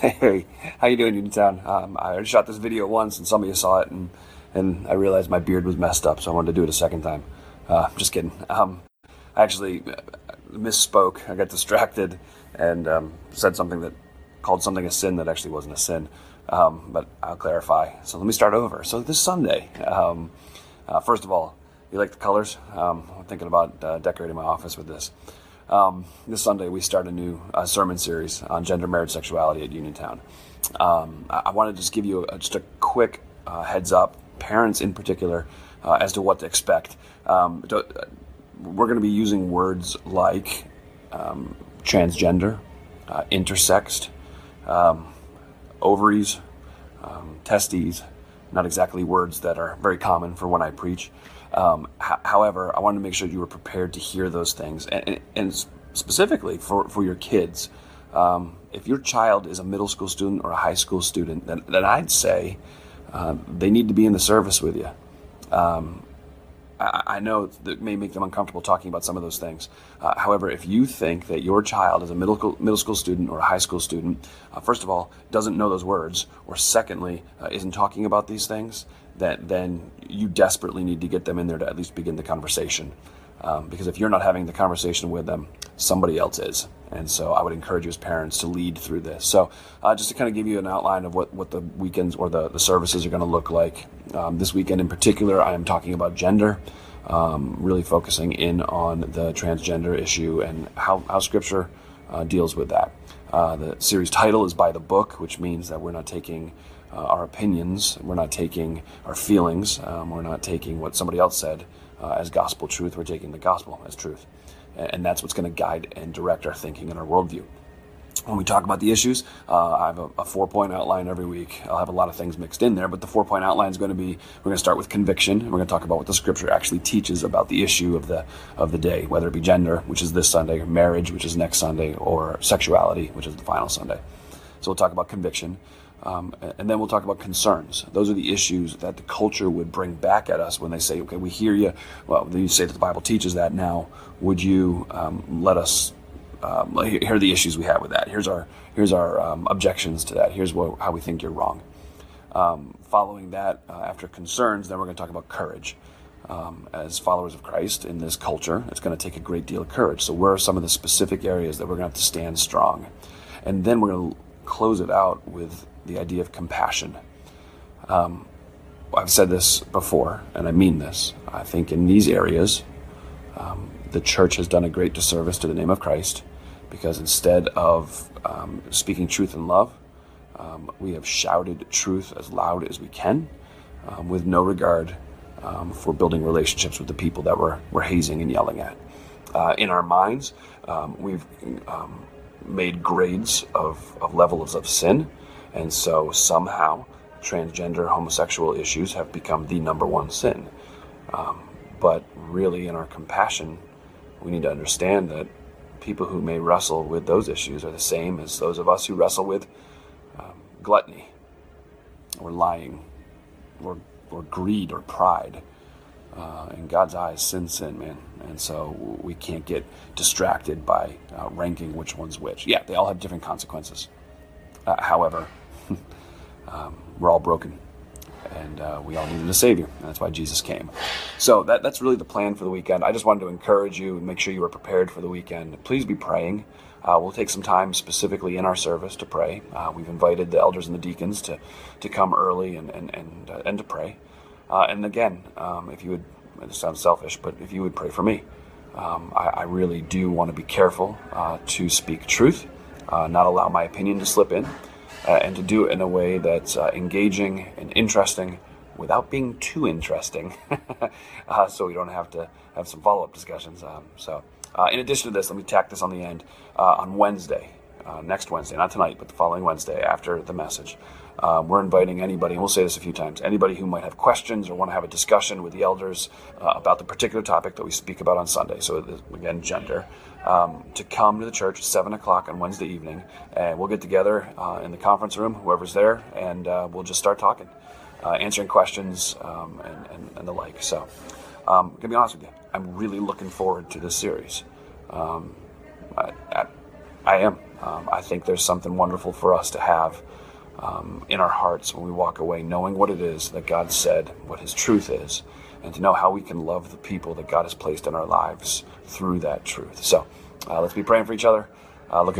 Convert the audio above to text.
Hey, how you doing, Uniontown? Um, I already shot this video once, and some of you saw it, and and I realized my beard was messed up, so I wanted to do it a second time. Uh, just kidding. Um, I actually uh, misspoke. I got distracted and um, said something that called something a sin that actually wasn't a sin. Um, but I'll clarify. So let me start over. So this Sunday, um, uh, first of all, you like the colors? Um, I'm thinking about uh, decorating my office with this. Um, this Sunday, we start a new uh, sermon series on gender, marriage, sexuality at Uniontown. Um, I, I want to just give you a, just a quick uh, heads up, parents in particular, uh, as to what to expect. Um, to, uh, we're going to be using words like um, transgender, uh, intersexed, um, ovaries, um, testes, not exactly words that are very common for when I preach. Um, h- however, I wanted to make sure you were prepared to hear those things, and, and, and specifically for, for your kids. Um, if your child is a middle school student or a high school student, then, then I'd say uh, they need to be in the service with you. Um, I, know that may make them uncomfortable talking about some of those things. Uh, however, if you think that your child is a middle school, middle school student or a high school student, uh, first of all, doesn't know those words, or secondly, uh, isn't talking about these things, that then you desperately need to get them in there to at least begin the conversation. Um, because if you're not having the conversation with them, somebody else is. And so I would encourage you as parents to lead through this. So uh, just to kind of give you an outline of what, what the weekends or the, the services are going to look like. Um, this weekend in particular, I am talking about gender, um, really focusing in on the transgender issue and how, how Scripture uh, deals with that. Uh, the series title is By the Book, which means that we're not taking uh, our opinions, we're not taking our feelings, um, we're not taking what somebody else said uh, as gospel truth, we're taking the gospel as truth and that's what's going to guide and direct our thinking and our worldview. When we talk about the issues, uh, I have a, a, four point outline every week. I'll have a lot of things mixed in there, but the four point outline is going to be we're going to start with conviction, and we're going to talk about what the scripture actually teaches about the issue of the of the day, whether it be gender, which is this Sunday, or marriage, which is next Sunday, or sexuality, which is the final Sunday. So we'll talk about conviction. Um, and then we'll talk about concerns. Those are the issues that the culture would bring back at us when they say, okay, we hear you. Well, you say that the Bible teaches that now. Would you um, let us um, here are the issues we have with that? Here's our, here's our um, objections to that. Here's what, how we think you're wrong. Um, following that, uh, after concerns, then we're going to talk about courage. Um, as followers of Christ in this culture, it's going to take a great deal of courage. So, where are some of the specific areas that we're going to have to stand strong? And then we're going to close it out with the idea of compassion. Um, I've said this before, and I mean this. I think in these areas, um, the church has done a great disservice to the name of Christ because instead of um, speaking truth in love, um, we have shouted truth as loud as we can um, with no regard um, for building relationships with the people that we're, we're hazing and yelling at. Uh, in our minds, we've made grades of, of levels of sin and so somehow transgender homosexual issues have become the number one sin. Um, but really, in our compassion, we need to understand that people who may wrestle with those issues are the same as those of us who wrestle with um, gluttony or lying or, or greed or pride. Uh, in God's eyes, sin, sin, man. And so we can't get distracted by uh, ranking which one's which. Yeah, they all have different consequences. Uh, however, um, we're all broken and uh, we all needed a savior. And that's why Jesus came. So that, that's really the plan for the weekend. I just wanted to encourage you and make sure you were prepared for the weekend. Please be praying. Uh, we'll take some time specifically in our service to pray. Uh, we've invited the elders and the deacons to, to come early and, and, and, uh, and to pray. Uh, and again, um, if you would, this sounds selfish, but if you would pray for me, um, I, I, really do want to be careful uh, to speak truth, not allow my opinion to slip in uh, and to do it in a way that's uh, engaging and interesting without being too interesting, uh, so we don't have to have some follow up discussions. Um, so, uh, in addition to this, let me tack this on the end. Uh, on Wednesday, uh, next Wednesday, not tonight, but the following Wednesday after the message, um, we're inviting anybody, and we'll say this a few times, anybody who might have questions or want to have a discussion with the elders uh, about the particular topic that we speak about on Sunday. So, again, gender, um, to come to the church at 7 o'clock on Wednesday evening. And we'll get together uh, in the conference room, whoever's there, and uh, we'll just start talking, uh, answering questions um, and, and, and, the like. So, um, I'm going to be honest with you, I'm really looking forward to this series. Um, I, I, I am. um, I think there's something wonderful for us to have um, in our hearts when we walk away, knowing what it is that God said, what His truth is, and to know how we can love the people that God has placed in our lives through that truth. So uh, let's be praying for each other. Uh, looking